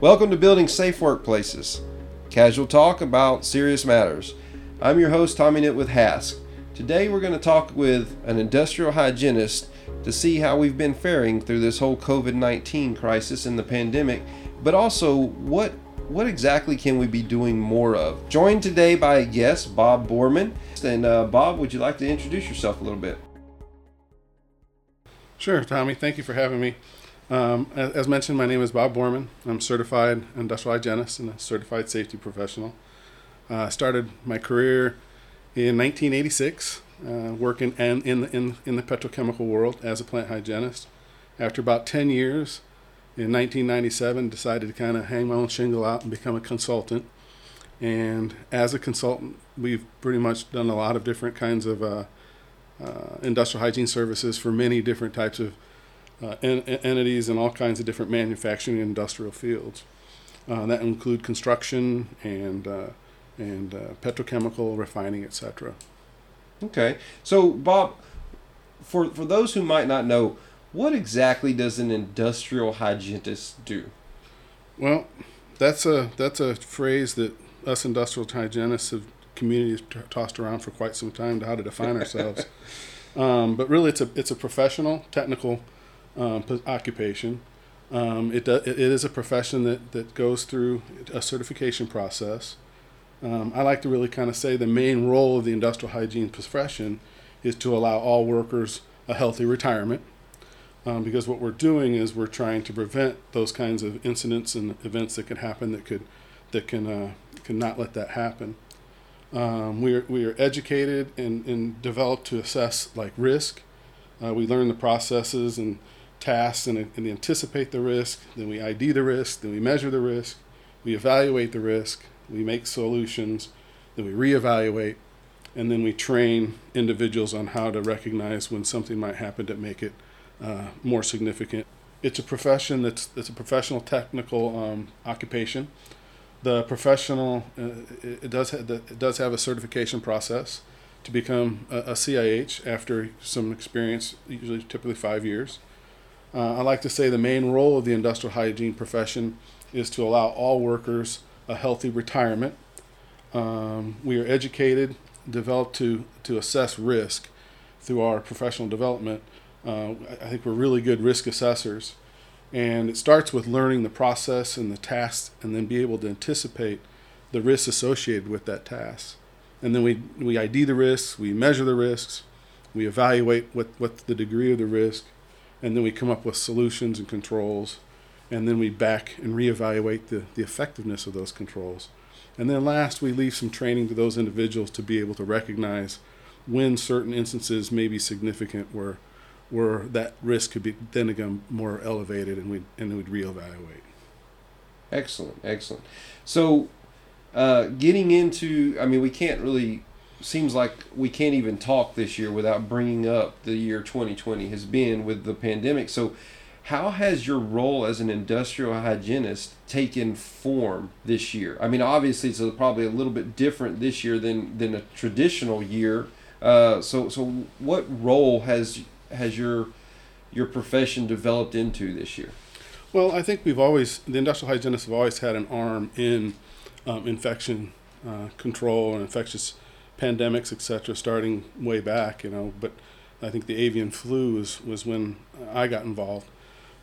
Welcome to Building Safe Workplaces, casual talk about serious matters. I'm your host, Tommy Knit with HASC. Today we're going to talk with an industrial hygienist to see how we've been faring through this whole COVID 19 crisis and the pandemic, but also what what exactly can we be doing more of? Joined today by a guest, Bob Borman. And uh, Bob, would you like to introduce yourself a little bit? Sure, Tommy. Thank you for having me. Um, as, mentioned, my name is Bob Borman. I'm certified industrial hygienist and a certified safety professional. Uh, I uh, started my career in 1986, uh, working in, in, in, in the petrochemical world as a plant hygienist. After about 10 years, in 1997 decided to kind of hang my own shingle out and become a consultant and as a consultant we've pretty much done a lot of different kinds of uh, uh, industrial hygiene services for many different types of uh, en- entities in all kinds of different manufacturing and industrial fields uh, that include construction and uh, and uh, petrochemical refining etc okay so bob for for those who might not know what exactly does an industrial hygienist do? Well, that's a that's a phrase that us industrial hygienists have communities t- tossed around for quite some time to how to define ourselves. um, but really, it's a it's a professional, technical um, occupation. Um, it, do, it is a profession that, that goes through a certification process. Um, I like to really kind of say the main role of the industrial hygiene profession is to allow all workers a healthy retirement um, because what we're doing is we're trying to prevent those kinds of incidents and events that can happen that could that can uh, not let that happen. Um, we are we are educated and, and developed to assess like risk. Uh, we learn the processes and tasks and, and anticipate the risk. Then we ID the risk. Then we measure the risk. We evaluate the risk. We make solutions. Then we reevaluate, and then we train individuals on how to recognize when something might happen to make it uh, more significant. It's a profession that's it's a professional technical um, occupation. The professional uh, it, it, does have the, it does have a certification process to become a, a CIH after some experience, usually typically five years. Uh, I like to say the main role of the industrial hygiene profession is to allow all workers a healthy retirement. Um, we are educated, developed to, to assess risk through our professional development uh, I think we're really good risk assessors. And it starts with learning the process and the tasks and then be able to anticipate the risks associated with that task. And then we, we ID the risks, we measure the risks, we evaluate what, what's the degree of the risk, and then we come up with solutions and controls. And then we back and reevaluate the, the effectiveness of those controls. And then last, we leave some training to those individuals to be able to recognize when certain instances may be significant where where that risk could be then again more elevated and we and we'd reevaluate. Excellent, excellent. So, uh, getting into, I mean, we can't really. Seems like we can't even talk this year without bringing up the year 2020 has been with the pandemic. So, how has your role as an industrial hygienist taken form this year? I mean, obviously, it's probably a little bit different this year than than a traditional year. Uh, so, so what role has has your your profession developed into this year? Well, I think we've always the industrial hygienists have always had an arm in um, infection uh, control and infectious pandemics, etc. Starting way back, you know. But I think the avian flu was was when I got involved.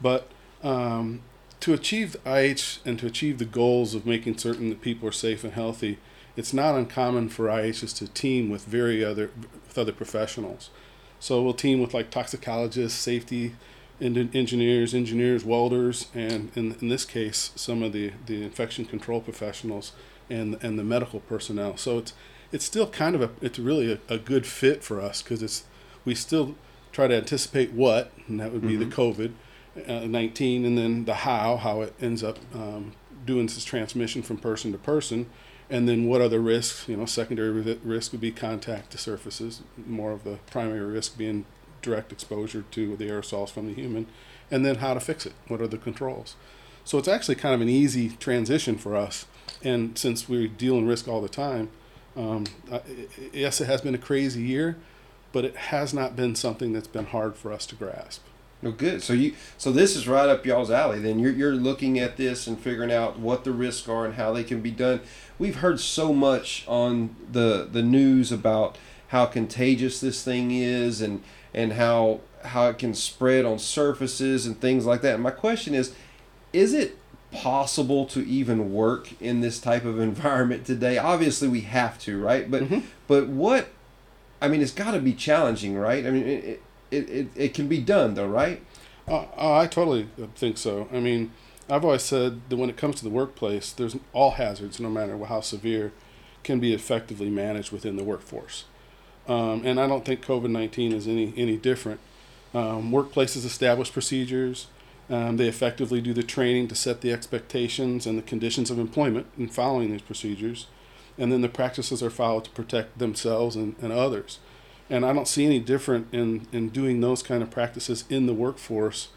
But um, to achieve IH and to achieve the goals of making certain that people are safe and healthy, it's not uncommon for IHs to team with very other with other professionals. So we'll team with like toxicologists, safety engineers, engineers, welders, and in, in this case, some of the, the infection control professionals and and the medical personnel. So it's it's still kind of a it's really a, a good fit for us because it's we still try to anticipate what, and that would be mm-hmm. the COVID uh, 19, and then the how, how it ends up um, doing this transmission from person to person and then what other risks? You know, secondary risk would be contact to surfaces, more of the primary risk being direct exposure to the aerosols from the human, and then how to fix it. What are the controls? So it's actually kind of an easy transition for us. And since we deal in risk all the time, um, yes, it has been a crazy year, but it has not been something that's been hard for us to grasp. No good. So you so this is right up y'all's alley. Then you're you're looking at this and figuring out what the risks are and how they can be done. We've heard so much on the the news about how contagious this thing is and and how how it can spread on surfaces and things like that. And my question is, is it possible to even work in this type of environment today? Obviously, we have to, right? But Mhm. but what? I mean, it's got to be challenging, right? I mean, it, it, it, it can be done, though, right? Uh, uh, I totally think so. I mean, I've always said that when it comes to the workplace, there's all hazards, no matter how severe, can be effectively managed within the workforce. Um, and I don't think COVID 19 is any, any different. Um, workplaces establish procedures, um, they effectively do the training to set the expectations and the conditions of employment in following these procedures. And then the practices are followed to protect themselves and, and others. And I don't see any different in, in doing those kind of practices in the workforce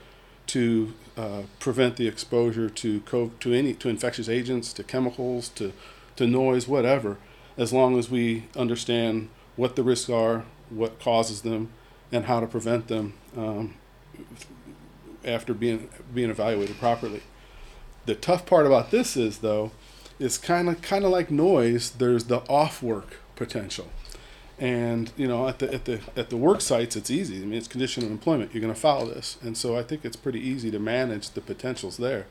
to uh, prevent the exposure to to any to infectious agents, to chemicals, to to noise, whatever, as long as we understand what the risks are, what causes them, and how to prevent them um, after being being evaluated properly. The tough part about this is though, is kind of kind of like noise. There's the off work potential, and you know at the at the at the work sites it's easy. I mean it's condition of employment. You're going to follow this, and so I think it's pretty easy to manage the potentials there.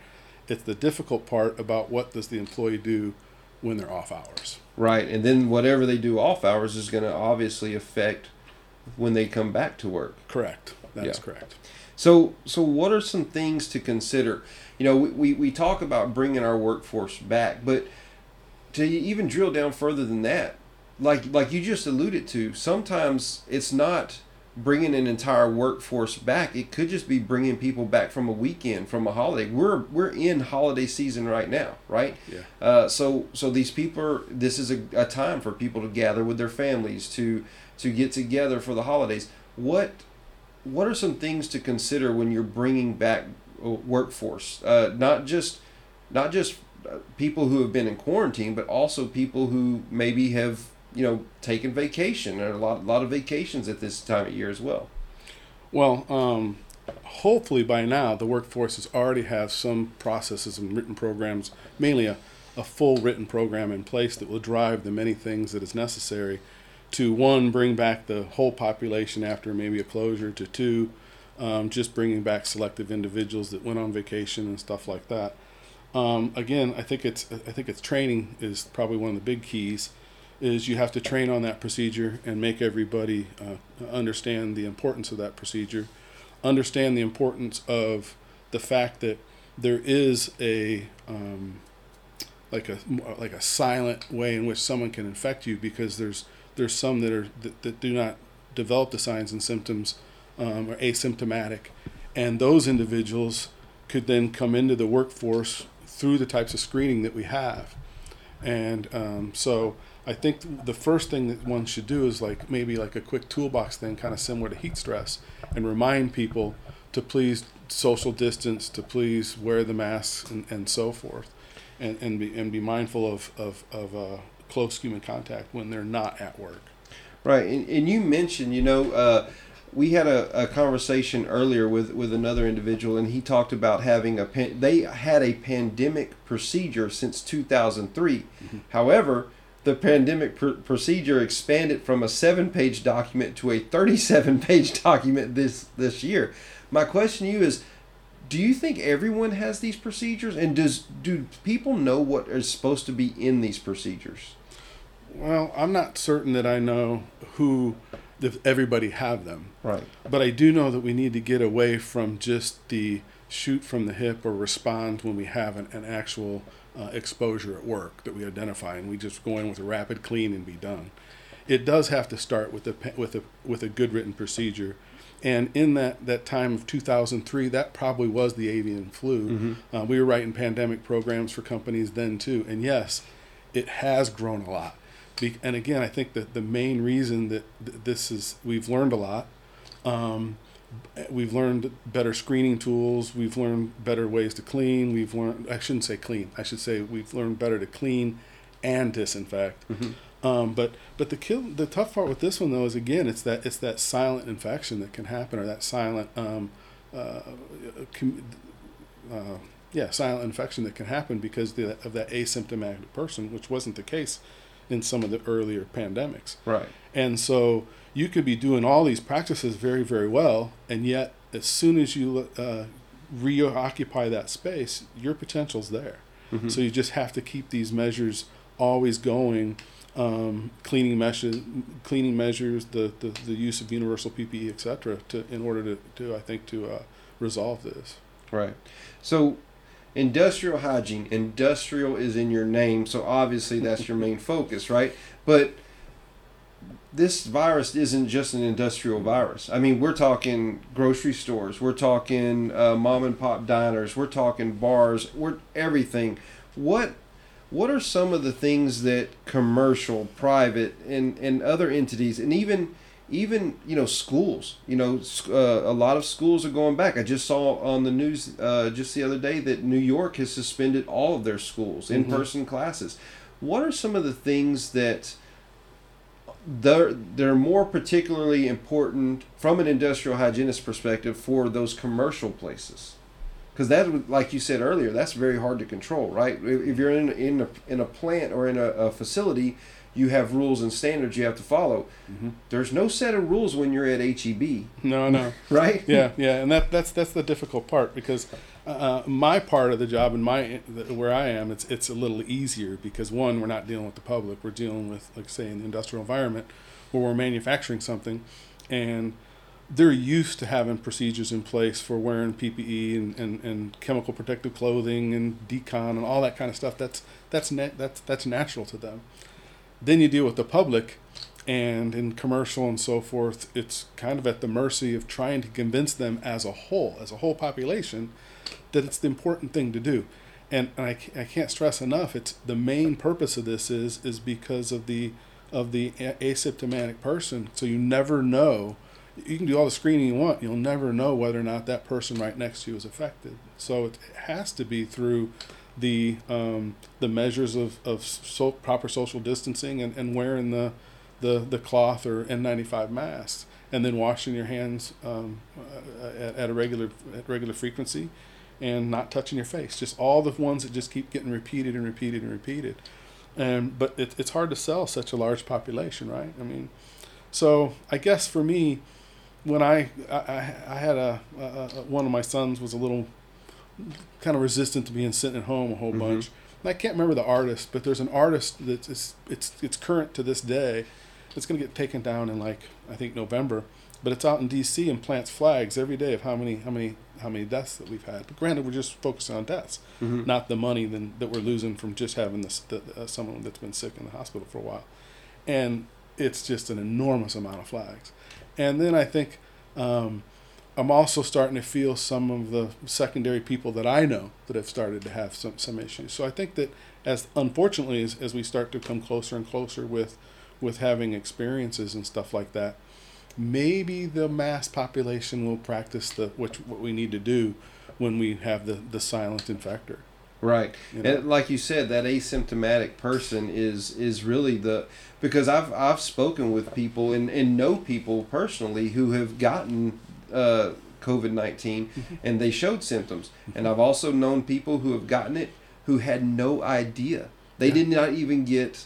It's the difficult part about what does the employee do when they're off hours. Right. And then whatever they do off hours is going to obviously affect when they come back to work. Correct. That is Yeah. correct. So, so what are some things to consider? You know, we, we, we talk about bringing our workforce back, but to even drill down further than that, like like you just alluded to, sometimes it's not bringing an entire workforce back. It could just be bringing people back from a weekend, from a holiday. We're we're in holiday season right now, right? Yeah. Uh, so so these people are. This is a, a time for people to gather with their families to to get together for the holidays. What what are some things to consider when you're bringing back a workforce? Uh, not just not just uh, people who have been in quarantine, but also people who maybe have you know taken vacation and a lot a lot of vacations at this time of year as well. Well, um, hopefully by now the workforces already have some processes and written programs, mainly a, a full written program in place that will drive the many things that is necessary to one, bring back the whole population after maybe a closure, to two, um, just bringing back selective individuals that went on vacation and stuff like that. Um, again, I think it's I think it's training is probably one of the big keys. Is you have to train on that procedure and make everybody uh, understand the importance of that procedure, understand the importance of the fact that there is a um, like a like a silent way in which someone can infect you because there's there's some that are that, that do not develop the signs and symptoms um, are asymptomatic, and those individuals could then come into the workforce through the types of screening that we have, and um, so I think the first thing that one should do is like maybe like a quick toolbox thing, kind of similar to heat stress, and remind people to please social distance, to please wear the masks, and, and so forth, and and be and be mindful of of of uh, close human contact when they're not at work. Right, and, and you mentioned, you know, uh, we had a, a conversation earlier with, with another individual, and he talked about having a pan- they had a pandemic procedure since 2003. However, the pandemic pr- procedure expanded from a seven-page document to a 37-page document this this year. My question to you is, do you think everyone has these procedures, and does do people know what is supposed to be in these procedures? Well, I'm not certain that I know who, if everybody have them. Right. But I do know that we need to get away from just the shoot from the hip or respond when we have an, an actual uh, exposure at work that we identify, and we just go in with a rapid clean and be done. It does have to start with a with a with a good written procedure, and in that that time of 2003, that probably was the avian flu. Uh, we were writing pandemic programs for companies then too, and yes, it has grown a lot. Be- and again, I think that the main reason that th- this is we've learned a lot. Um, we've learned better screening tools. We've learned better ways to clean. We've learned I shouldn't say clean. I should say we've learned better to clean and disinfect. Um, but but the kill the tough part with this one though is again it's that it's that silent infection that can happen or that silent um, uh, com- uh, yeah, silent infection that can happen because the, of that asymptomatic person, which wasn't the case in some of the earlier pandemics. Right. And so you could be doing all these practices very, very well, and yet as soon as you uh, reoccupy that space, your potential's there. Mhm. So you just have to keep these measures always going. Um, cleaning measures, cleaning measures, the, the, the use of universal PPE, et cetera, to, in order to, to I think, to uh, resolve this. Right. So, industrial hygiene. Industrial is in your name, so obviously that's your main focus, right? But this virus isn't just an industrial virus. I mean, we're talking grocery stores, we're talking uh, mom and pop diners, we're talking bars, we're everything. What what are some of the things that commercial, private, and and other entities, and even even you know schools you know uh, a lot of schools are going back. I just saw on the news uh, just the other day that new york has suspended all of their schools Mhm. in-person classes. What are some of the things that they're, they're more particularly important from an industrial hygienist perspective for those commercial places because that like you said earlier that's very hard to control right if you're in, in, a, in a plant or in a, a facility you have rules and standards you have to follow Mm-hmm. there's no set of rules when you're at HEB, No, no. right? yeah, yeah, and that that's that's the difficult part because uh, my part of the job and my where I am, it's it's a little easier because one, we're not dealing with the public, we're dealing with like say in the industrial environment where we're manufacturing something, and they're used to having procedures in place for wearing PPE and, and, and chemical protective clothing and decon and all that kind of stuff. That's that's net that's that's natural to them. Then you deal with the public and in commercial and so forth, it's kind of at the mercy of trying to convince them as a whole, as a whole population, that it's the important thing to do. And, and I, I can't stress enough, it's the main purpose of this is is because of the of the asymptomatic person. So you never know. You can do all the screening you want. You'll never know whether or not that person right next to you is affected. So it has to be through the um, the measures of, of so, proper social distancing and, and wearing the the, the cloth or N95 masks, and then washing your hands um, uh, at, at a regular at regular frequency, and not touching your face. Just all the ones that just keep getting repeated and repeated and repeated. And but it, it's hard to sell such a large population, right? I mean, so I guess for me, when I I, I had a, a, a one of my sons was a little kind of resistant to being sitting at home a whole Mhm. bunch. And I can't remember the artist, but there's an artist that's it's it's, it's current to this day. It's going to get taken down in like I think November, but it's out in D.C. and plants flags every day of how many how many how many deaths that we've had. But granted, we're just focusing on deaths, Mhm. not the money then that we're losing from just having this the, uh, someone that's been sick in the hospital for a while, and it's just an enormous amount of flags. And then I think um, I'm also starting to feel some of the secondary people that I know that have started to have some some issues. So I think that as unfortunately as, as we start to come closer and closer with with having experiences and stuff like that, maybe the mass population will practice the which what we need to do when we have the the silent infector. Right. You know? And like you said, that asymptomatic person is is really the because I've I've spoken with people and, and know people personally who have gotten uh, COVID 19 Mm-hmm. and they showed symptoms. And I've also known people who have gotten it who had no idea. They Yeah. did not even get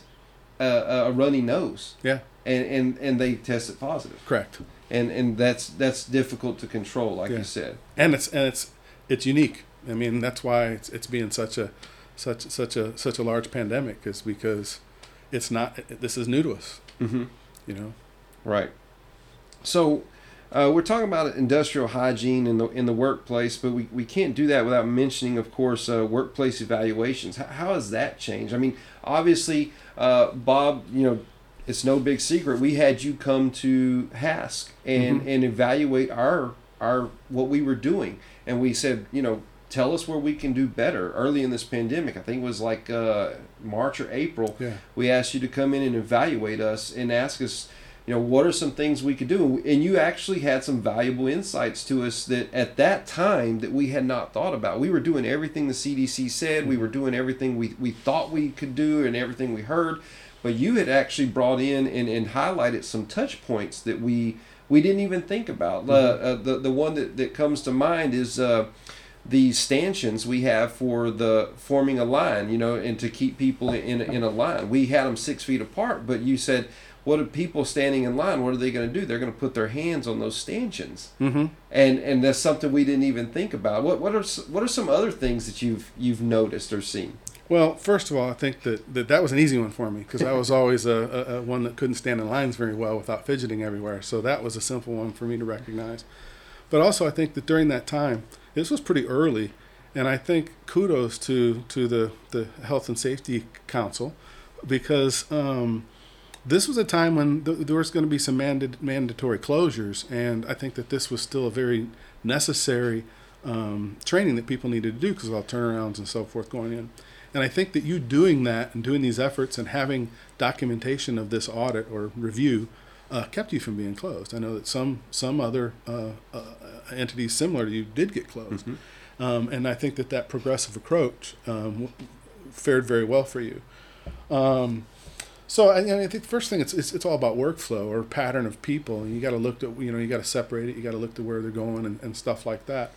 a, a runny nose. Yeah. And, and, and they tested positive. Correct. And and that's that's difficult to control, like Yeah. you said. and it's and it's it's unique. I mean, that's why it's it's being such a such such a such a large pandemic is because it's not this is new to us. Mm-hmm. You know. Right. So uh, we're talking about industrial hygiene in the in the workplace, but we, we can't do that without mentioning, of course, uh, workplace evaluations. How, how has that changed? I mean, obviously, uh, Bob, you know, it's no big secret. We had you come to HASC and Mhm. and evaluate our our what we were doing, and we said, you know. Tell us where we can do better. Early in this pandemic, I think it was like uh, March or April Yeah. we asked you to come in and evaluate us and ask us you know what are some things we could do and you actually had some valuable insights to us that at that time that we had not thought about we were doing everything the cdc said we were doing everything we, we thought we could do and everything we heard but you had actually brought in and, and highlighted some touch points that we we didn't even think about. Mm-hmm. Uh, the the one that, that comes to mind is uh, the stanchions we have for the forming a line, you know, and to keep people in in a line. We had them six feet apart, but you said, what are people standing in line? What are they going to do? They're going to put their hands on those stanchions, mm-hmm. and and that's something we didn't even think about. What what are what are some other things that you've you've noticed or seen? Well, first of all, I think that that, that was an easy one for me because I was always a, a, a, one that couldn't stand in lines very well without fidgeting everywhere. So that was a simple one for me to recognize. But also, I think that during that time, this was pretty early, and I think kudos to to the the Health and Safety Council because um, this was a time when th- there was going to be some manda- mandatory closures, and I think that this was still a very necessary um, training that people needed to do because of all turnarounds and so forth going in. And I think that you doing that and doing these efforts and having documentation of this audit or review uh, kept you from being closed. I know that some some other uh, uh, entities similar to you did get closed, mm-hmm. um, and I think that that progressive approach um, fared very well for you. Um, so I, I, think the first thing it's, it's, it's all about workflow or pattern of people, and you got to look at you know you got to separate it, you got to look to where they're going and, and stuff like that.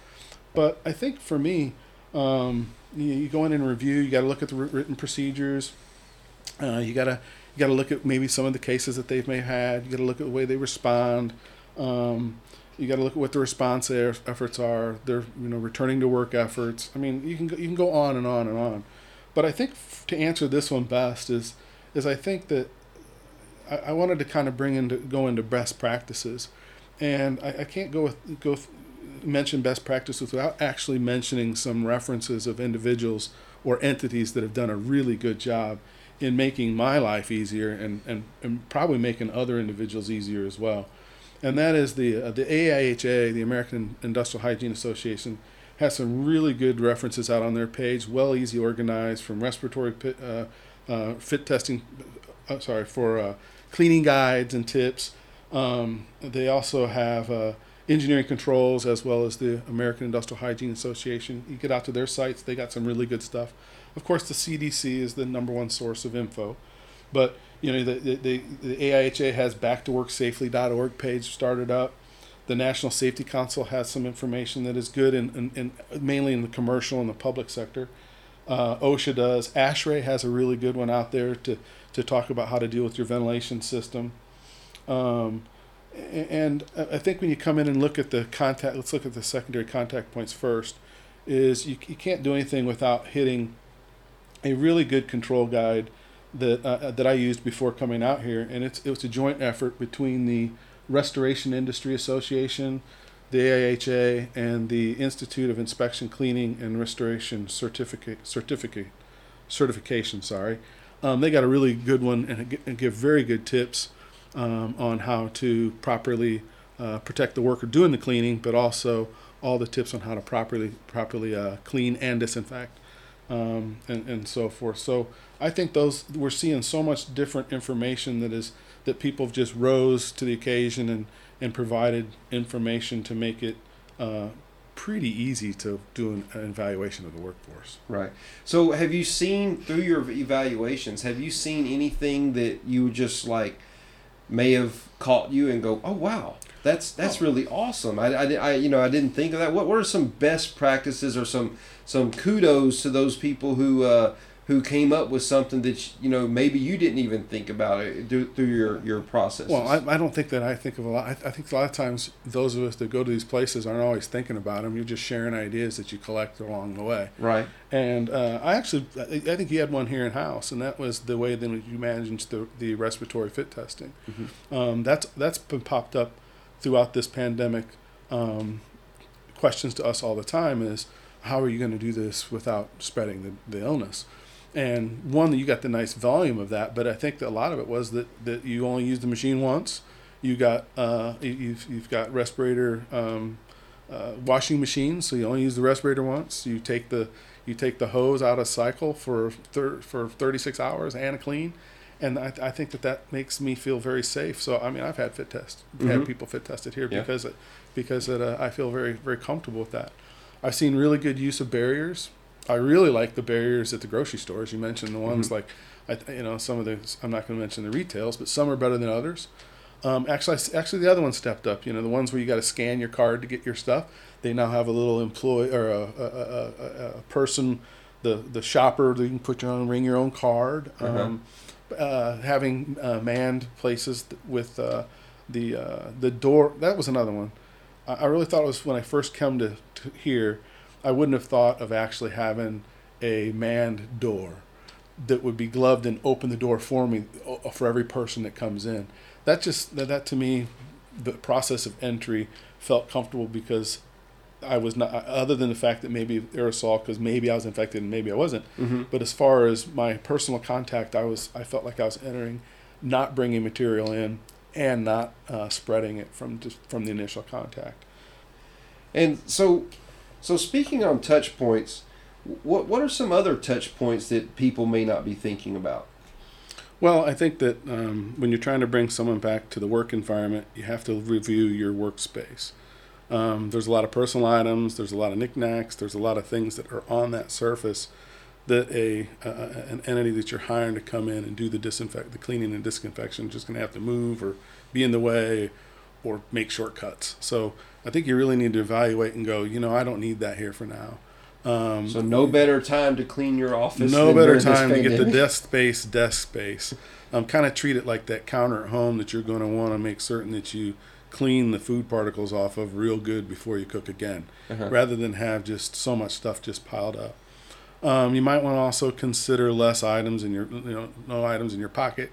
But I think for me, um, you, you, go in and review. You got to look at the written procedures. Uh, you got to you got to look at maybe some of the cases that they've may had. You got to look at the way they respond. Um, you got to look at what the response efforts are. Their you know returning to work efforts. I mean, you can go, you can go on and on and on. But I think f- to answer this one best is is I think that I, I wanted to kind of bring into go into best practices, and I, I can't go with go mention best practices without actually mentioning some references of individuals or entities that have done a really good job in making my life easier and, and, and probably making other individuals easier as well. And that is the, uh, the AIHA, the American Industrial Hygiene Association, has some really good references out on their page, well, easy organized from respiratory pit, uh, uh, fit testing, uh, sorry, for uh, cleaning guides and tips. Um, they also have uh, engineering controls as well as the American Industrial Hygiene Association. You get out to their sites, they got some really good stuff. Of course, the CDC is the number one source of info, but you know the the, the AIHA has backtoworksafely.org page started up. The National Safety Council has some information that is good in, in, in, mainly in the commercial and the public sector. Uh, OSHA does. ASHRAE has a really good one out there to, to talk about how to deal with your ventilation system. Um, and I think when you come in and look at the contact, let's look at the secondary contact points first. Is you, you can't do anything without hitting a really good control guide that uh, that I used before coming out here, and it's it was a joint effort between the Restoration Industry Association, the AIHA, and the Institute of Inspection, Cleaning, and Restoration Certificate Certificate Certification. Sorry, um, they got a really good one and, and give very good tips um, on how to properly uh, protect the worker doing the cleaning, but also all the tips on how to properly properly uh, clean and disinfect um, and, and so forth. So I think those we're seeing so much different information that is that people have just rose to the occasion and, and provided information to make it uh, pretty easy to do an, an, evaluation of the workforce. Right. So have you seen through your evaluations, have you seen anything that you just like may have caught you and go, oh wow, that's that's oh. really awesome. I, I, I, you know I didn't think of that. What what are some best practices or some some kudos to those people who uh, who came up with something that you know maybe you didn't even think about it through, through your your process. Well, I, I don't think that I think of a lot. I, I, think a lot of times those of us that go to these places aren't always thinking about them. You're just sharing ideas that you collect along the way. Right. And uh, I actually I think you had one here in house, and that was the way that you managed the the respiratory fit testing. Mm-hmm. Um, that's that's been popped up throughout this pandemic um, questions to us all the time is how are you going to do this without spreading the, the illness? And one you got the nice volume of that but i think that a lot of it was that, that you only used the machine once. You got uh, you've, you've got respirator um, uh, washing machines so you only use the respirator once. You take the you take the hose out of cycle for thir- for 36 hours and a clean and I, I think that that makes me feel very safe. So I mean, I've had fit tests, mm-hmm. had people fit tested here yeah. because it, because it, uh, I feel very very comfortable with that. I've seen really good use of barriers. I really like the barriers at the grocery stores. You mentioned the ones mm-hmm. like, I, you know, some of the I'm not going to mention the retails, but some are better than others. Um, actually, actually, the other one stepped up. You know, the ones where you got to scan your card to get your stuff. They now have a little employee or a, a, a, a person, the the shopper. You can put your own, ring your own card. Um, uh, having uh, manned places with uh, the uh, the door. That was another one. I, I really thought it was when I first come to, to here. I wouldn't have thought of actually having a manned door that would be gloved and open the door for me for every person that comes in. That just that, that to me, the process of entry felt comfortable because I was not other than the fact that maybe aerosol because maybe I was infected and maybe I wasn't. Mm-hmm. But as far as my personal contact, I was I felt like I was entering, not bringing material in and not uh, spreading it from just from the initial contact. And so, so speaking on touch points, what what are some other touch points that people may not be thinking about? Well, I think that um, when you're trying to bring someone back to the work environment, you have to review your workspace. Um, there's a lot of personal items, there's a lot of knickknacks, there's a lot of things that are on that surface that a uh, an entity that you're hiring to come in and do the disinfect, the cleaning and disinfection, just going to have to move or be in the way or make shortcuts. So I think you really need to evaluate and go, you know, I don't need that here for now. Um, So no better time to clean your office. no than better time to get the desk space, desk space. Um, kind of treat it like that counter at home that you're going to want to make certain that you clean the food particles off of real good before you cook again, Uh-huh. rather than have just so much stuff just piled up. Um, you might want to also consider less items in your, you know, no items in your pocket,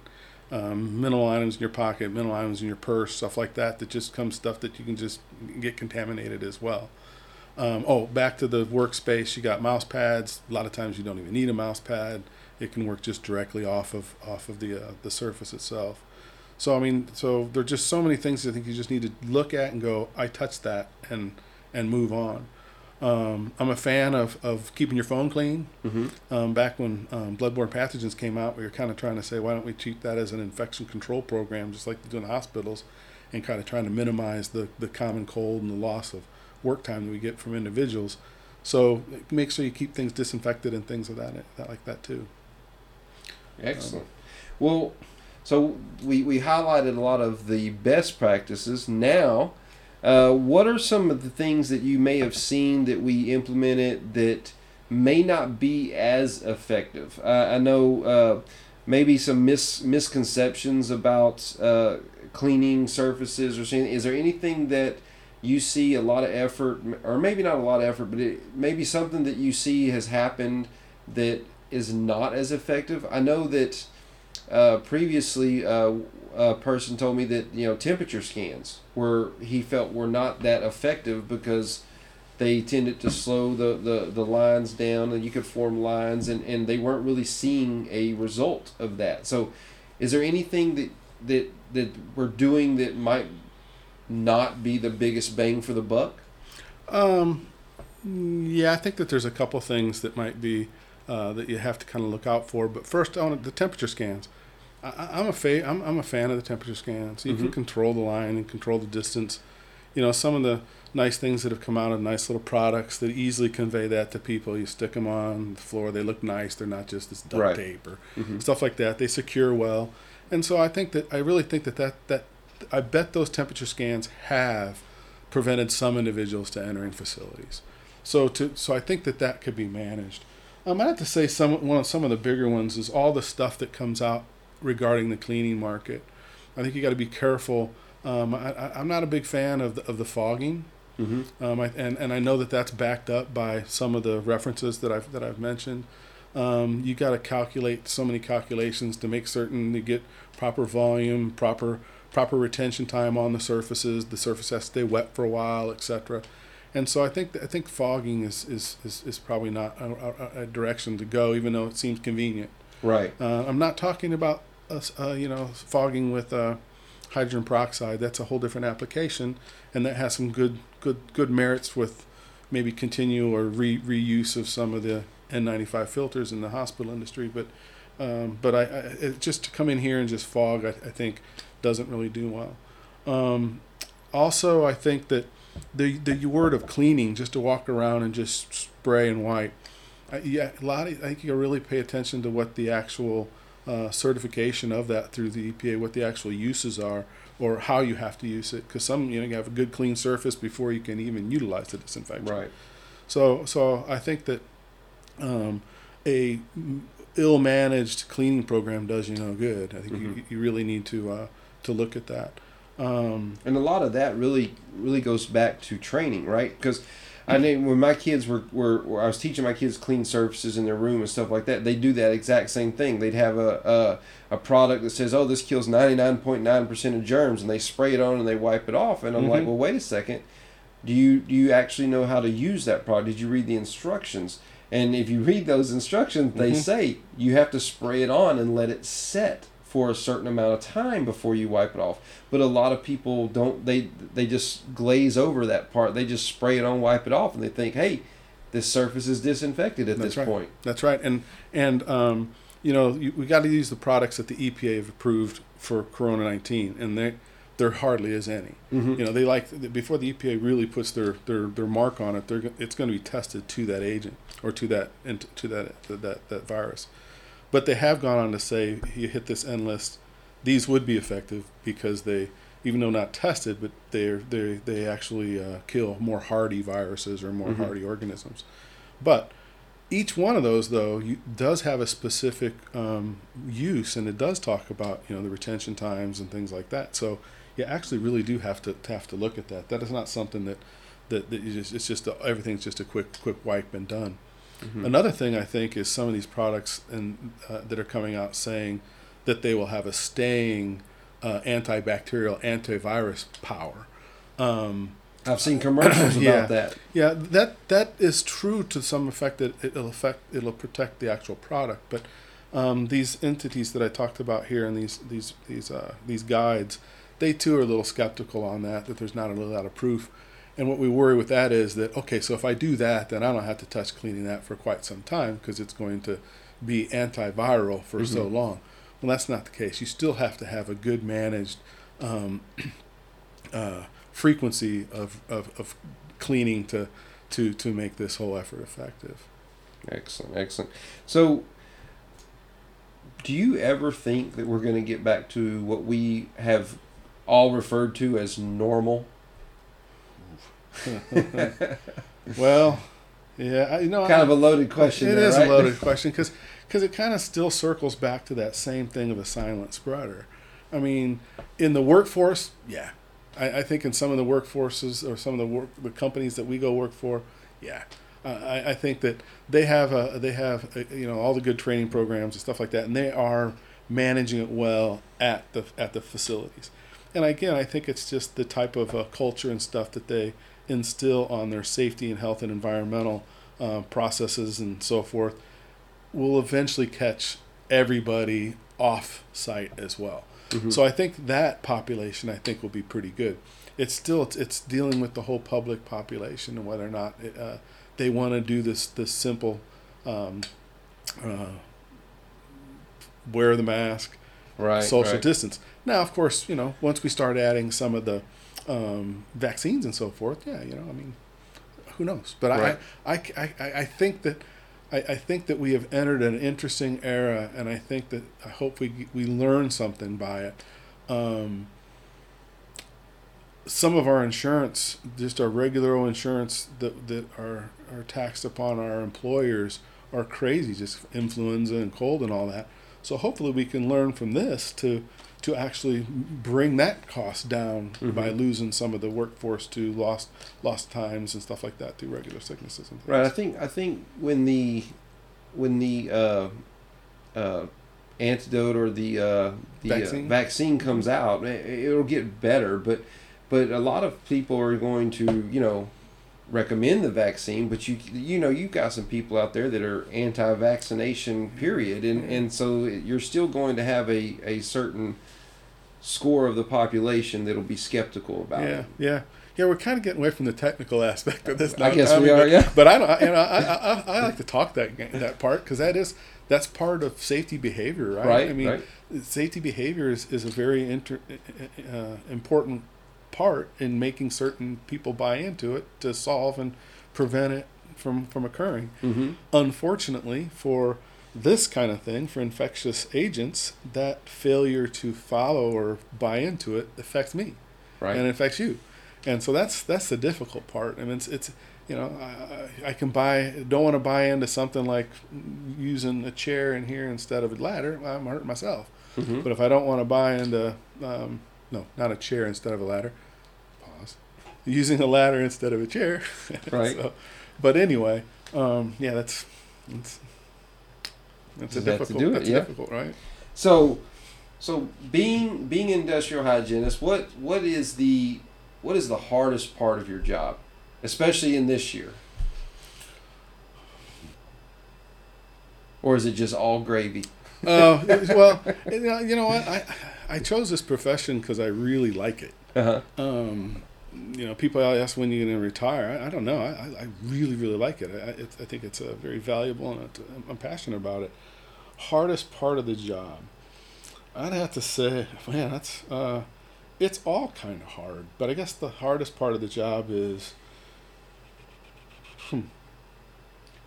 um, minimal items in your pocket, minimal items in your purse, stuff like that. That just comes stuff that you can just get contaminated as well. Um, oh, back to the workspace. You got mouse pads. A lot of times you don't even need a mouse pad. It can work just directly off of off of the uh, the surface itself. So I mean, so there are just so many things I think you just need to look at and go, I touched that, and and move on. Um, I'm a fan of, of keeping your phone clean. Mhm. Um, back when um, bloodborne pathogens came out, we were kind of trying to say, why don't we treat that as an infection control program, just like they do in hospitals, and kind of trying to minimize the, the common cold and the loss of work time that we get from individuals. So make sure you keep things disinfected and things of that, that like that too. Excellent. Well, so we, we highlighted a lot of the best practices. Now, uh, what are some of the things that you may have seen that we implemented that may not be as effective? Uh, I know uh, maybe some mis- misconceptions about uh, cleaning surfaces or something. Is there anything that you see a lot of effort, or maybe not a lot of effort, but it, maybe something that you see has happened that is not as effective. I know that uh, previously uh, a person told me that you know temperature scans were he felt were not that effective because they tended to slow the, the, the lines down and you could form lines and, and they weren't really seeing a result of that. So is there anything that that that we're doing that might not be the biggest bang for the buck? Um, yeah, I think that there's a couple things that might be uh, that you have to kind of look out for. But first, on the temperature scans, I, I'm a fa- I'm, I'm a fan of the temperature scans. You can Mhm. control the line and control the distance. You know, some of the nice things that have come out of nice little products that easily convey that to people. You stick them on the floor; they look nice. They're not just this duct Right. tape or Mm-hmm. stuff like that. They secure well, and so I think that I really think that that that I bet those temperature scans have prevented some individuals to entering facilities. So to so I think that that could be managed. Um, I have to say some one of some of the bigger ones is all the stuff that comes out regarding the cleaning market. I think you got to be careful. Um, I, I, I'm not a big fan of the, of the fogging. Mm-hmm. Um, I, and, and I know that that's backed up by some of the references that I've that I've mentioned. Um, you got to calculate so many calculations to make certain you get proper volume, proper proper retention time on the surfaces. The surface has to stay wet for a while, etc. And so I think I think fogging is is, is, is probably not a, a, direction to go, even though it seems convenient. Right. Uh, I'm not talking about uh, you know, fogging with uh, hydrogen peroxide. That's a whole different application, and that has some good, good, good merits with maybe continual or re- reuse of some of the N95 filters in the hospital industry. But, um, but I, I it, just to come in here and just fog, I, I think, doesn't really do well. Um, also, I think that the the word of cleaning, just to walk around and just spray and wipe. I, yeah, a lot. Of, I think you really pay attention to what the actual uh, certification of that through the EPA, what the actual uses are or how you have to use it because some you know you have a good clean surface before you can even utilize the disinfectant. Right. So so I think that um, a ill managed cleaning program does you no good. I think Mhm. you, you really need to uh, to look at that. Um, And a lot of that really really goes back to training, right? Because I know when my kids were, were, were I was teaching my kids clean surfaces in their room and stuff like that. They do that exact same thing. They'd have a a, a product that says, "Oh, this kills ninety nine point nine percent of germs," and they spray it on and they wipe it off. And I'm like, Mhm. "Well, wait a second. Do you do you actually know how to use that product? Did you read the instructions?" And if you read those instructions, they Mhm. say you have to spray it on and let it set for a certain amount of time before you wipe it off. But a lot of people don't. They they just glaze over that part. They just spray it on, wipe it off, and they think, "Hey, this surface is disinfected at That's this right. point." That's right, and and um, you know you, we got to use the products that the EPA have approved for Corona nineteen, and there there hardly is any. Mm-hmm. You know they like before the EPA really puts their their, their mark on it, they're it's going to be tested to that agent or to that and to that to that that virus. But they have gone on to say you hit this N list, these would be effective because they even though not tested, but they're they they actually uh, kill more hardy viruses or more Mhm. hardy organisms. But each one of those though you, does have a specific um, use and it does talk about you know the retention times and things like that so you actually really do have to have to look at that that is not something that that, that you just it's just a, everything's just a quick quick wipe and done Mm-hmm. another thing i think is some of these products and uh, that are coming out saying that they will have a staying uh, antibacterial antivirus power um, I've seen commercials about Yeah. that. yeah, that that is true to some effect that it'll affect it'll protect the actual product, but um, these entities that I talked about here and these these these uh, these guides, they too are a little skeptical on that that there's not a lot of proof. And what we worry with that is that okay, so if I do that, then I don't have to touch cleaning that for quite some time because it's going to be antiviral for so Mhm. long. Well, that's not the case. You still have to have a good managed um, uh, frequency of, of, of cleaning to, to, to make this whole effort effective. Excellent, excellent. So, do you ever think that we're going to get back to what we have all referred to as normal? Well, yeah, I, you know, kind I, of a loaded question. It there, is right? a loaded question because it kind of still circles back to that same thing of a silent spreader. I mean, in the workforce, yeah, I, I think in some of the workforces or some of the work the companies that we go work for, yeah, uh, I, I think that they have a, they have a, you know all the good training programs and stuff like that, and they are managing it well at the at the facilities. And again, I think it's just the type of uh, culture and stuff that they instill on their safety and health and environmental uh, processes and so forth will eventually catch everybody off site as well. Mhm. So I think that population I think will be pretty good. It's still it's, it's dealing with the whole public population and whether or not it, uh, they want to do this this simple um, uh, wear the mask, right, social right. distance. Now, of course, you know once we start adding some of the um, vaccines and so forth, yeah, you know, I mean, who knows? But Right. I, I, I, I, think that I, I think that we have entered an interesting era, and I think that I hope we we learn something by it. Um, some of our insurance, just our regular old insurance that that are are taxed upon our employers, are crazy. Just influenza and cold and all that. So hopefully we can learn from this to to actually bring that cost down by Mhm. losing some of the workforce to lost lost times and stuff like that to regular sicknesses and things. Right. I think I think when the when the uh, uh, antidote or the uh, the Vaccine? Uh, vaccine comes out, it, it'll get better. But but a lot of people are going to you know recommend the vaccine. But you you know you've got some people out there that are anti-vaccination. Period. And and so you're still going to have a a certain score of the population that'll be skeptical about Yeah, it. yeah, yeah. We're kind of getting away from the technical aspect of this. I now, guess Tommy, we are, yeah. But I don't. I, you know, I, I, I, I like to talk that that part because that is that's part of safety behavior, right? Right. I mean, right. safety behavior is, is a very inter, uh, important part in making certain people buy into it to solve and prevent it from from occurring. Mm-hmm. Unfortunately, for this kind of thing for infectious agents, that failure to follow or buy into it affects me, Right. and it affects you, and so that's that's the difficult part. I mean, it's, it's you know, I, I can buy don't want to buy into something like using a chair in here instead of a ladder. I'm hurting myself. Mhm. But if I don't want to buy into um, no, not a chair instead of a ladder. Pause. Using a ladder instead of a chair. Right. so, but anyway, um, yeah, that's that's that's a difficult. do it, that's yeah. difficult, right? So, so being being an industrial hygienist, what what is the what is the hardest part of your job, especially in this year? Or is it just all gravy? Oh well, you know, you know what? I I chose this profession because I really like it. Uh-huh. Um, you know, people ask when you're going to retire. I, I don't know. I, I really, really like it. I, I think it's a very valuable and I'm passionate about it. Hardest part of the job, I'd have to say, man, that's uh, it's all kind of hard. But I guess the hardest part of the job is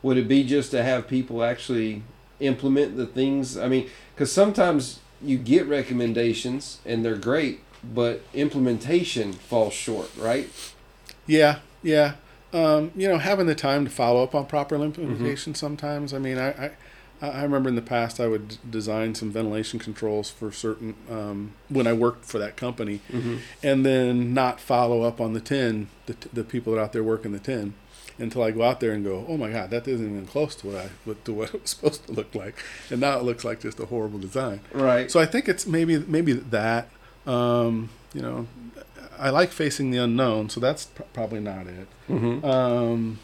Would it be just to have people actually implement the things? I mean, because sometimes you get recommendations and they're great, but implementation falls short, right? Yeah, yeah. Um, you know, having the time to follow up on proper implementation sometimes. I mean, I, I, I remember in the past I would design some ventilation controls for certain um, when I worked for that company, Mm-hmm. and then not follow up on the tin, the, the people that are out there working the tin, until I go out there and go, oh my God, that isn't even close to what I what, to what it was supposed to look like, and now it looks like just a horrible design. Right. So I think it's maybe maybe that. Um, you know, I like facing the unknown, so that's pr- probably not it. mm-hmm. Um,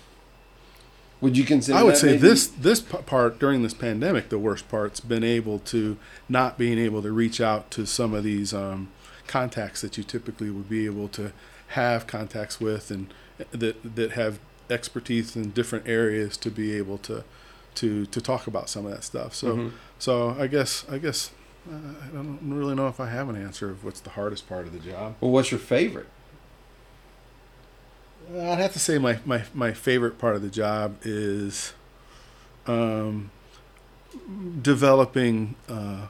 Would you consider? I would say maybe- this this p- part during this pandemic, the worst part's been able to not being able to reach out to some of these um, contacts that you typically would be able to have contacts with, and that that have expertise in different areas to be able to to to talk about some of that stuff. So Mhm. so I guess I guess uh, I don't really know if I have an answer of what's the hardest part of the job. Well, what's your favorite? I'd have to say my, my, my favorite part of the job is um, developing uh,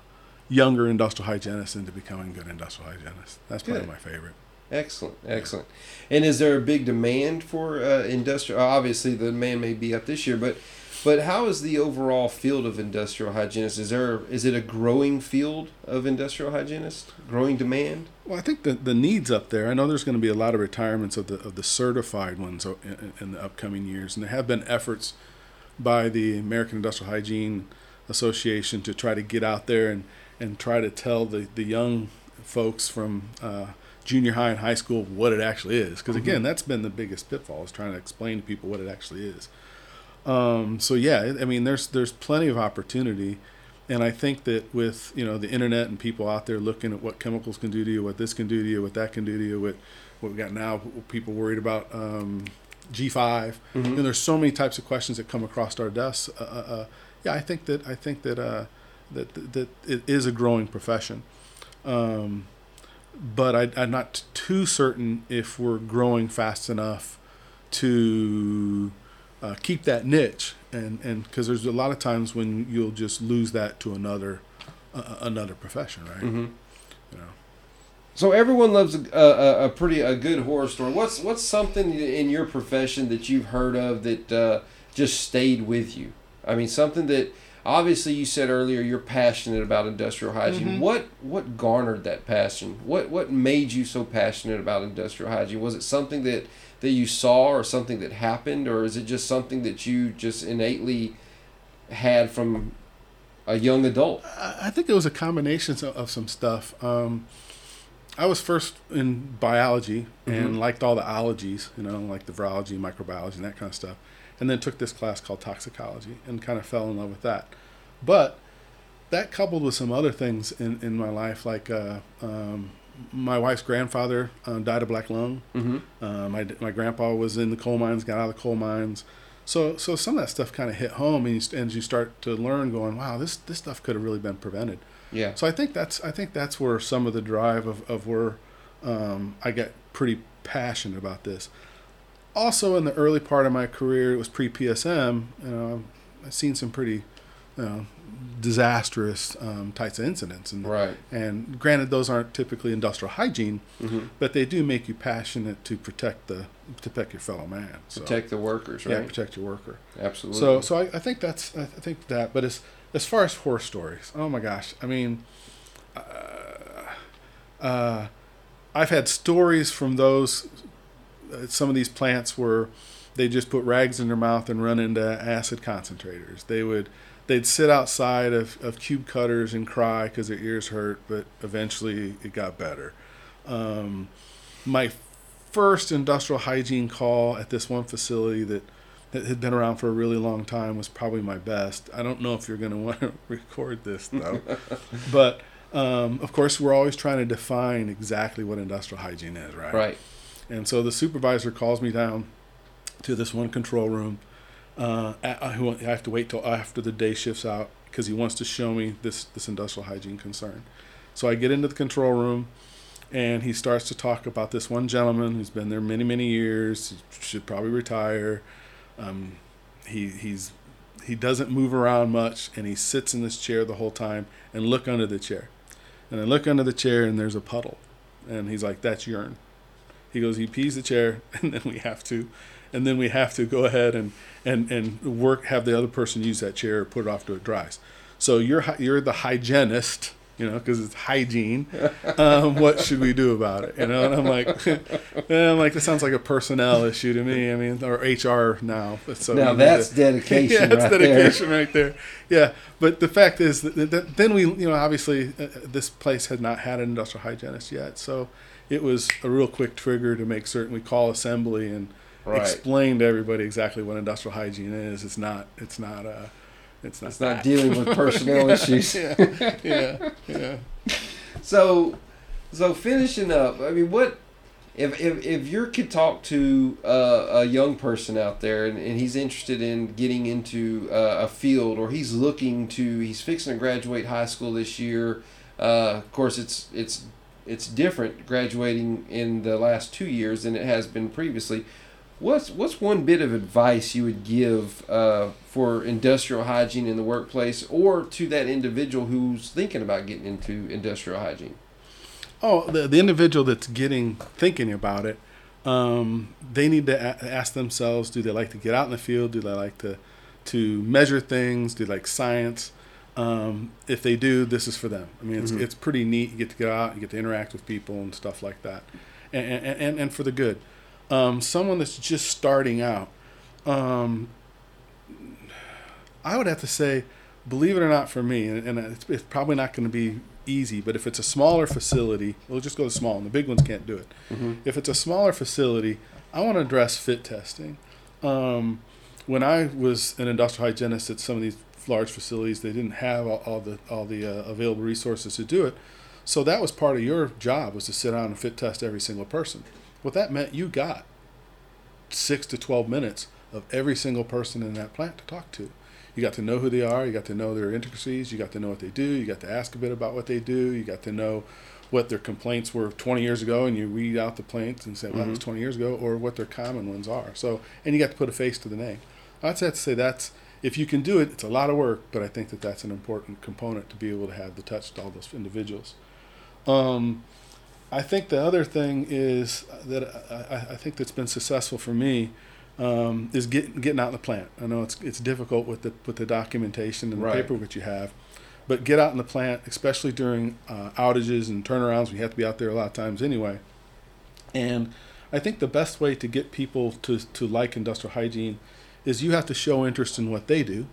younger industrial hygienists into becoming good industrial hygienists. That's probably Good. my favorite. Excellent, excellent. And is there a big demand for uh, industrial? Obviously, the demand may be up this year, but but how is the overall field of industrial hygienists? Is there is it a growing field of industrial hygienists? Growing demand? Well, I think the, the needs up there. I know there's going to be a lot of retirements of the of the certified ones in, in the upcoming years, and there have been efforts by the American Industrial Hygiene Association to try to get out there and, and try to tell the, the young folks from uh, junior high and high school what it actually is. Because again, that's been the biggest pitfall is trying to explain to people what it actually is. Um, so yeah, I mean, there's there's plenty of opportunity, and I think that with you know the internet and people out there looking at what chemicals can do to you, what this can do to you, what that can do to you, what what we got now, people worried about um, G5. Mhm. And there's so many types of questions that come across our desks. Uh, uh, uh, yeah, I think that I think that uh, that that it is a growing profession. Um, but I, I'm not too certain if we're growing fast enough to uh, keep that niche, and and because there's a lot of times when you'll just lose that to another uh, another profession, right? Mm-hmm. You know. So everyone loves a, a, a pretty a good horror story. What's what's something in your profession that you've heard of that uh, just stayed with you? I mean, something that obviously you said earlier you're passionate about industrial hygiene. Mhm. What what garnered that passion? What what made you so passionate about industrial hygiene? Was it something that that you saw or something that happened, or is it just something that you just innately had from a young adult? I think it was a combination of, some stuff. Um, I was first in biology and Mhm. liked all the ologies, you know, like the virology, microbiology, and that kind of stuff. And then took this class called toxicology and kind of fell in love with that. But that coupled with some other things in, in my life, like uh, um, my wife's grandfather uh, died of black lung. Mm-hmm. Uh, my my grandpa was in the coal mines, got out of the coal mines. So so some of that stuff kind of hit home, and you, and you start to learn, going, wow, this this stuff could have really been prevented. Yeah. So I think that's I think that's where some of the drive of of where um, I get pretty passionate about this. Also, in the early part of my career, it was pre PSM. You know, I've seen some pretty you know, disastrous um, types of incidents. And, Right. and granted, those aren't typically industrial hygiene, Mhm. but they do make you passionate to protect the to protect your fellow man. So, Protect the workers, right? yeah, protect your worker. Absolutely. So, so I, I think that's I think that. But as as far as horror stories, oh my gosh, I mean, uh, uh, I've had stories from those. Uh, some of these plants where they just put rags in their mouth and run into acid concentrators. They would they'd sit outside of, of cube cutters and cry because their ears hurt, but eventually it got better. Um, my first industrial hygiene call at this one facility that, that had been around for a really long time was probably my best. I don't know if you're going to want to record this though, but um, of course we're always trying to define exactly what industrial hygiene is, right? right. And so the supervisor calls me down to this one control room. Uh, I, have to wait till after the day shifts out because he wants to show me this this industrial hygiene concern. So I get into the control room, and he starts to talk about this one gentleman who's been there many many years. Should probably retire. Um, he he's he doesn't move around much, and he sits in this chair the whole time. And look under the chair, and I look under the chair, and there's a puddle, and he's like, "That's urine." He goes, he pees the chair, and then we have to, and then we have to go ahead and and and work, have the other person use that chair, or put it off till it dries. So you're you're the hygienist, you know, because it's hygiene. Um, what should we do about it? You know, and I'm like, and I'm like, this sounds like a personnel issue to me. I mean, or HR now. So now that's to- dedication yeah, that's right dedication right there. Yeah, but the fact is that, that then we, you know, obviously uh, this place had not had an industrial hygienist yet, so it was a real quick trigger to make certain we call assembly and there. Right. explain to everybody exactly what industrial hygiene is. It's not. It's not. Uh, it's not. It's not that. dealing with personnel issues. yeah, yeah, yeah. So, so finishing up, I mean, what if if, if you could talk to uh, a young person out there and, and he's interested in getting into uh, a field or he's looking to he's fixing to graduate high school this year. Uh, of course, it's it's it's different graduating in the last two years than it has been previously. What's what's one bit of advice you would give uh, for industrial hygiene in the workplace, or to that individual who's thinking about getting into industrial hygiene? Oh, the the individual that's getting thinking about it, um, they need to a- ask themselves: Do they like to get out in the field? Do they like to to measure things? Do they like science? Um, if they do, this is for them. I mean, it's Mhm. it's pretty neat. You get to get out, you get to interact with people and stuff like that, and and and, and for the good. Um, someone that's just starting out, um, I would have to say, believe it or not, for me, and, and it's, it's probably not going to be easy, but if it's a smaller facility, we'll just go to small, and the big ones can't do it. Mm-hmm. If it's a smaller facility, I want to address fit testing. Um, when I was an industrial hygienist at some of these large facilities, they didn't have all, all the all the uh, available resources to do it. So that was part of your job was to sit down and fit test every single person. What that meant, you got six to twelve minutes of every single person in that plant to talk to. You got to know who they are. You got to know their intricacies. You got to know what they do. You got to ask a bit about what they do. You got to know what their complaints were 20 years ago, and you read out the complaints and say, "Well, that was Mhm. 20 years ago," or what their common ones are. So, and you got to put a face to the name. I'd have to say that's if you can do it, it's a lot of work, but I think that that's an important component to be able to have the touch to all those individuals. Um, I think the other thing is that I, I- think that's been successful for me um, is get, getting out in the plant. I know it's it's difficult with the with the documentation and the Right. paperwork that you have, but get out in the plant, especially during uh, outages and turnarounds. We have to be out there a lot of times anyway. And I think the best way to get people to to like industrial hygiene is you have to show interest in what they do.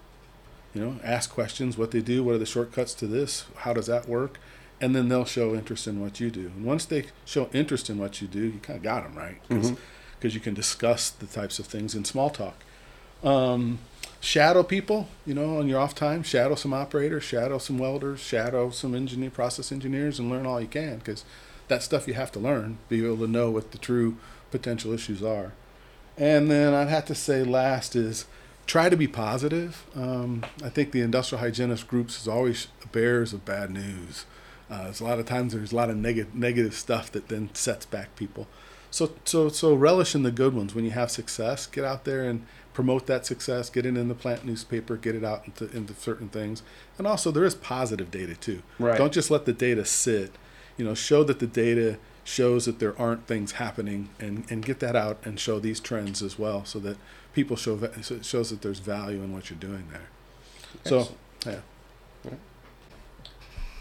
You know, ask questions, what they do, what are the shortcuts to this, how does that work, and then they'll show interest in what you do. And once they show interest in what you do, you kind of got them right because Mhm. you can discuss the types of things in small talk. Um, shadow people, you know, on your off time. Shadow some operators, shadow some welders, shadow some engineer, process engineers, and learn all you can because that stuff you have to learn. Be able to know what the true potential issues are. And then I'd have to say last is try to be positive. Um, I think the industrial hygienist groups is always bears of bad news. Uh, there's a lot of times there's a lot of negative negative stuff that then sets back people. So so so relish in the good ones. When you have success, get out there and promote that success. Get it in the plant newspaper. Get it out into into certain things. And also there is positive data too. Right. Don't just let the data sit. You know, show that the data shows that there aren't things happening, and and get that out and show these trends as well, so that people show so it shows that there's value in what you're doing there. So yeah.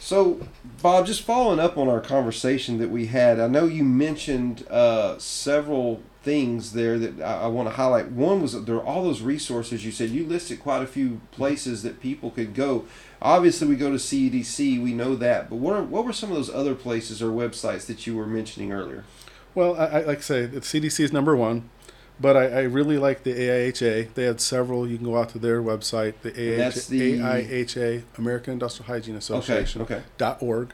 So, Bob, just following up on our conversation that we had, I know you mentioned uh, several things there that I, I want to highlight. One was there are all those resources you said. You listed quite a few places that people could go. Obviously, we go to CDC, we know that. But what are, what were some of those other places or websites that you were mentioning earlier? Well, I, I like I say, CDC is number one, but I, I really like the AIHA. They had several. You can go out to their website, the, AIHA, the- AIHA, American Industrial Hygiene Okay, Association. okay. dot org,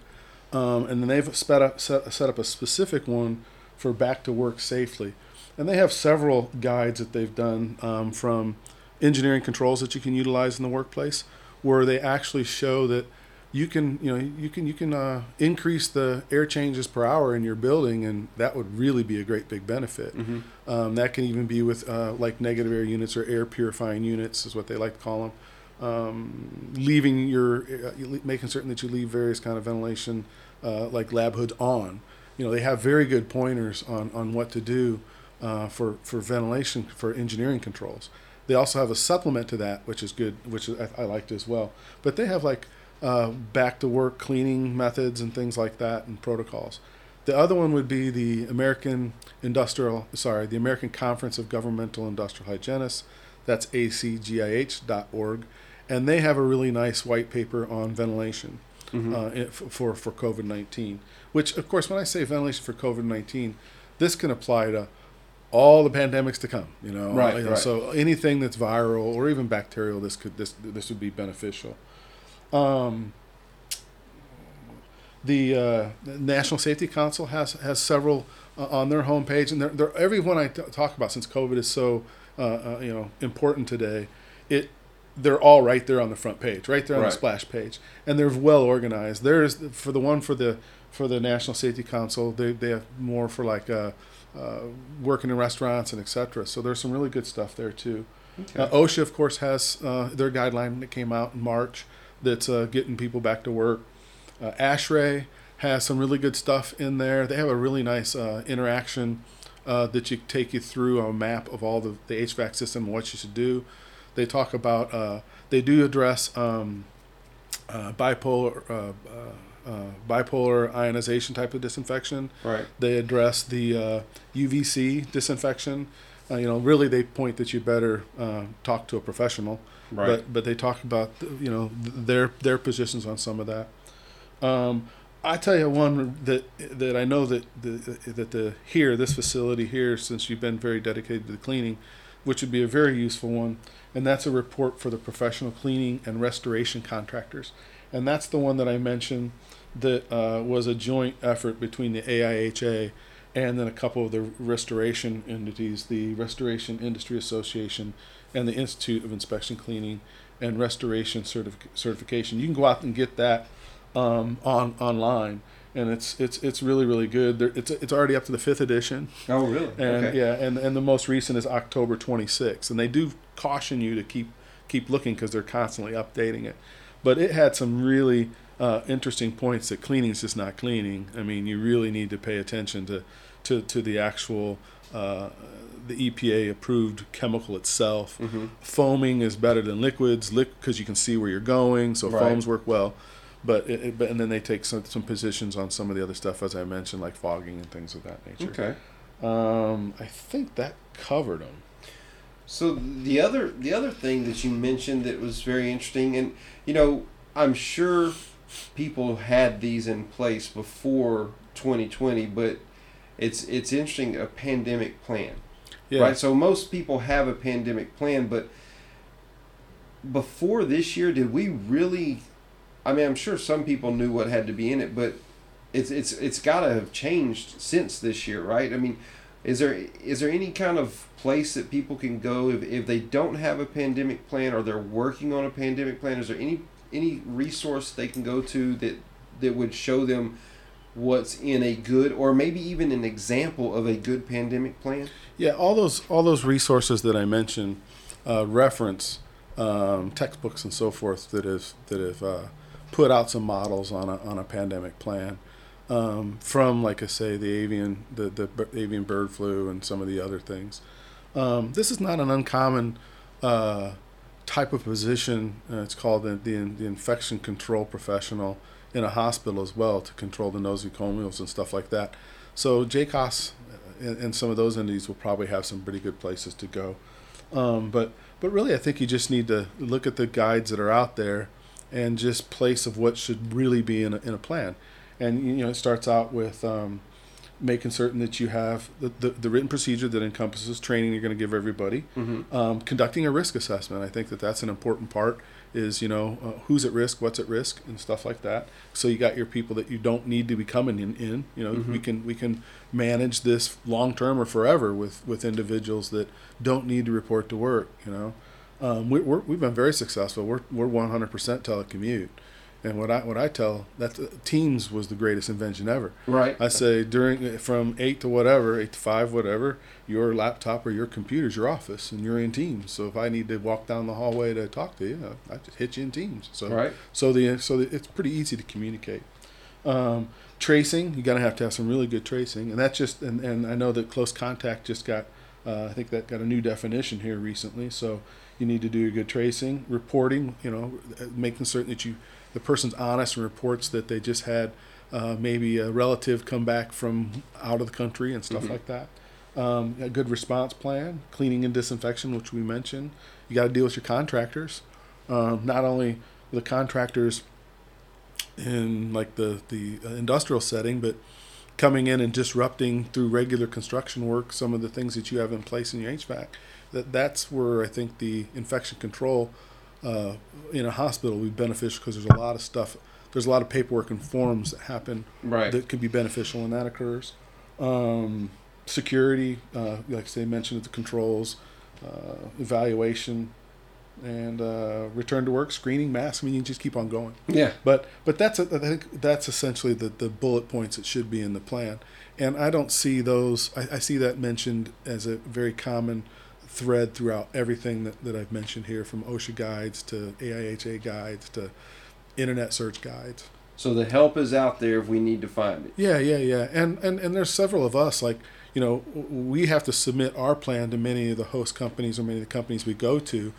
um, and then they've set up set, set up a specific one for back to work safely, and they have several guides that they've done um, from engineering controls that you can utilize in the workplace, where they actually show that you can you know you can you can uh, increase the air changes per hour in your building, and that would really be a great big benefit. Mm-hmm. Um, that can even be with uh, like negative air units or air purifying units, is what they like to call them. Um, leaving your, uh, making certain that you leave various kind of ventilation, uh, like lab hoods on. You know, they have very good pointers on, on what to do uh, for for ventilation for engineering controls. They also have a supplement to that, which is good, which I, I liked as well. But they have like uh, back to work cleaning methods and things like that and protocols. The other one would be the American Industrial, sorry, the American Conference of Governmental Industrial Hygienists. That's acgih.org, and they have a really nice white paper on ventilation Mhm. uh, for for COVID nineteen. Which, of course, when I say ventilation for COVID nineteen, this can apply to all the pandemics to come. You know, Right, You know, right. So anything that's viral or even bacterial, this could this this would be beneficial. Um, the uh, the National Safety Council has has several uh, on their homepage, and they're, they're everyone I t- talk about since COVID is so uh, uh, you know important today. It they're all right there on the front page, right there on Right. the splash page, and they're well organized. There's for the one for the for the National Safety Council, they they have more for like uh, uh, working in restaurants and etc. So there's some really good stuff there too. Okay. Uh, OSHA, of course, has uh, their guideline that came out in March that's uh, getting people back to work. Uh, ASHRAE has some really good stuff in there. They have a really nice uh, interaction uh, that you take you through a map of all the, the HVAC system and what you should do. They talk about, uh, they do address um, uh, bipolar. Uh, uh, uh, bipolar ionization type of disinfection. right. They address the uh, UVC disinfection. Uh, you know, really, they point that you better uh, talk to a professional. Right. But but they talk about you know their their positions on some of that. Um, I tell you one that that I know that the that the here this facility here since you've been very dedicated to the cleaning, which would be a very useful one, and that's a report for the professional cleaning and restoration contractors, and that's the one that I mentioned that uh, was a joint effort between the AIHA and then a couple of the restoration entities, the Restoration Industry Association and the Institute of Inspection Cleaning and Restoration certific- Certification. You can go out and get that um, on online, and it's it's it's really really good. There, it's it's already up to the fifth edition, Oh, really? and okay. yeah, and and the most recent is October 26th, and they do caution you to keep keep looking because they're constantly updating it. But it had some really uh, interesting points that cleaning is just not cleaning. I mean, you really need to pay attention to to to the actual. Uh, the EPA approved chemical itself. hmm Foaming is better than liquids, because you can see where you're going, so Right. foams work well. But it, it, but and then they take some some positions on some of the other stuff as I mentioned, like fogging and things of that nature. Okay. Um, I think that covered them. So the other the other thing that you mentioned that was very interesting, and you know, I'm sure people had these in place before 2020, but it's it's interesting a pandemic plan, Yeah. right? So most people have a pandemic plan, but before this year, did we really? I mean, I'm sure some people knew what had to be in it, but it's it's it's got to have changed since this year, right? I mean, is there is there any kind of place that people can go if, if they don't have a pandemic plan or they're working on a pandemic plan? Is there any any resource they can go to that that would show them what's in a good or maybe even an example of a good pandemic plan? Yeah, all those all those resources that I mentioned uh, reference um, textbooks and so forth that have that have uh, put out some models on a on a pandemic plan. Um, from like I say the avian the, the avian bird flu and some of the other things. Um, this is not an uncommon uh, type of position. Uh, it's called the, the, the infection control professional in a hospital as well to control the nosocomials and stuff like that. So JCAHOS uh, and, and, some of those entities will probably have some pretty good places to go. Um, but but really, I think you just need to look at the guides that are out there and just place of what should really be in a, in a plan. And you know, it starts out with um, making certain that you have the, the, the, written procedure that encompasses training you're going to give everybody mm-hmm. um, conducting a risk assessment i think that that's an important part is you know uh, who's at risk what's at risk and stuff like that. So you got your people that you don't need to be coming in, in you know mm-hmm. we can we can manage this long term or forever with with individuals that don't need to report to work you know. Um, we, we have been very successful. We're, we're 100% telecommute and what I what I tell that uh, Teams was the greatest invention ever. Right. I say during from eight to whatever, eight to five, whatever, your laptop or your computer's your office, and you're in Teams. So if I need to walk down the hallway to talk to you, I just hit you in Teams. So right. So the so the, it's pretty easy to communicate. Um, tracing, you're gonna have to have some really good tracing, and that's just and, and I know that close contact just got uh, I think that got a new definition here recently. So you need to do good tracing, reporting. You know, making certain that you the person's honest and reports that they just had uh, maybe a relative come back from out of the country and stuff mm-hmm. like that. Um, a good response plan, cleaning and disinfection, which we mentioned. You got to deal with your contractors. Um, not only the contractors in like the the industrial setting, but coming in and disrupting through regular construction work some of the things that you have in place in your HVAC. That that's where I think the infection control uh, in a hospital would be beneficial because there's a lot of stuff. There's a lot of paperwork and forms that happen right. that could be beneficial when that occurs. Um, security, uh, like they mentioned, the controls, uh, evaluation, and uh, return to work, screening, masks. I mean, you just keep on going. Yeah. But but that's a, I think that's essentially the the bullet points that should be in the plan, and I don't see those. I, I see that mentioned as a very common thread throughout everything that, that I've mentioned here, from OSHA guides to AIHA guides to internet search guides. So the help is out there if we need to find it. Yeah, yeah, yeah. And and and there's several of us like you know we have to submit our plan to many of the host companies or many of the companies we go to,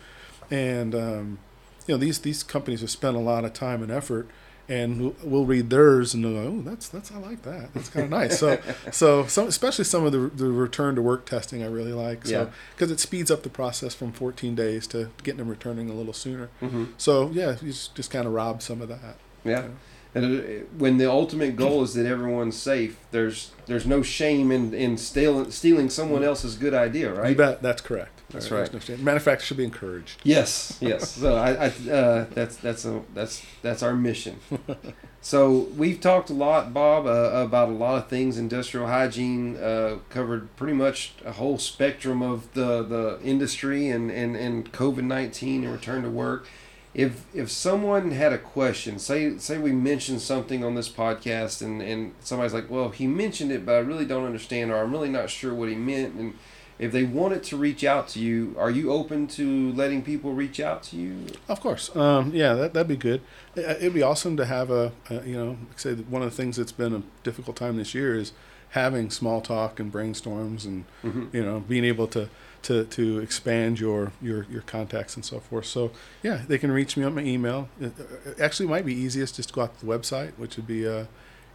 and um, you know these these companies have spent a lot of time and effort and we'll read theirs and go, oh, that's that's I like that. That's kind of nice. So so some, especially some of the the return to work testing I really like. So because yeah. it speeds up the process from 14 days to getting them returning a little sooner. Mm-hmm. So yeah, you just, just kind of rob some of that. Yeah. You know? And when the ultimate goal is that everyone's safe, there's there's no shame in in stealing stealing someone else's good idea, right? You bet. That's correct. That's right. No Matter of fact, should be encouraged. Yes, yes. so I, I uh, that's that's a that's that's our mission. so we've talked a lot, Bob, uh, about a lot of things. Industrial hygiene uh, covered pretty much a whole spectrum of the the industry and and and COVID nineteen and return to work. If if someone had a question, say say we mentioned something on this podcast, and and somebody's like, well, he mentioned it, but I really don't understand, or I'm really not sure what he meant, and if they wanted to reach out to you, are you open to letting people reach out to you? Of course. Um, yeah, that, that'd be good. It'd be awesome to have a, a you know, like say one of the things that's been a difficult time this year is having small talk and brainstorms and, mm-hmm. you know, being able to, to, to expand your, your, your contacts and so forth. So yeah, they can reach me on my email. It, actually might be easiest just to go out to the website, which would be uh,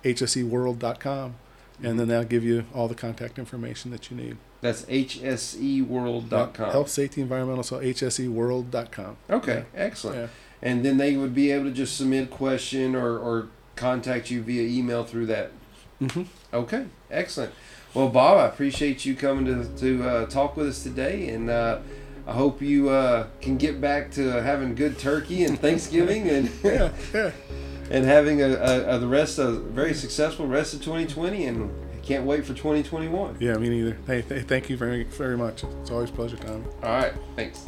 hseworld.com and then that'll give you all the contact information that you need. That's hseworld.com. Health, safety, environmental, so hseworld.com. Okay, yeah. excellent. Yeah. And then they would be able to just submit a question or, or contact you via email through that. Mm-hmm. Okay, excellent. Well, Bob, I appreciate you coming to, to uh, talk with us today, and uh, I hope you uh, can get back to having good turkey and Thanksgiving and yeah, yeah. and having a, a, a, the rest of very successful rest of 2020 and can't wait for 2021. Yeah, me neither. Hey, hey thank you very, very much. It's always a pleasure, Tom. All right. Thanks.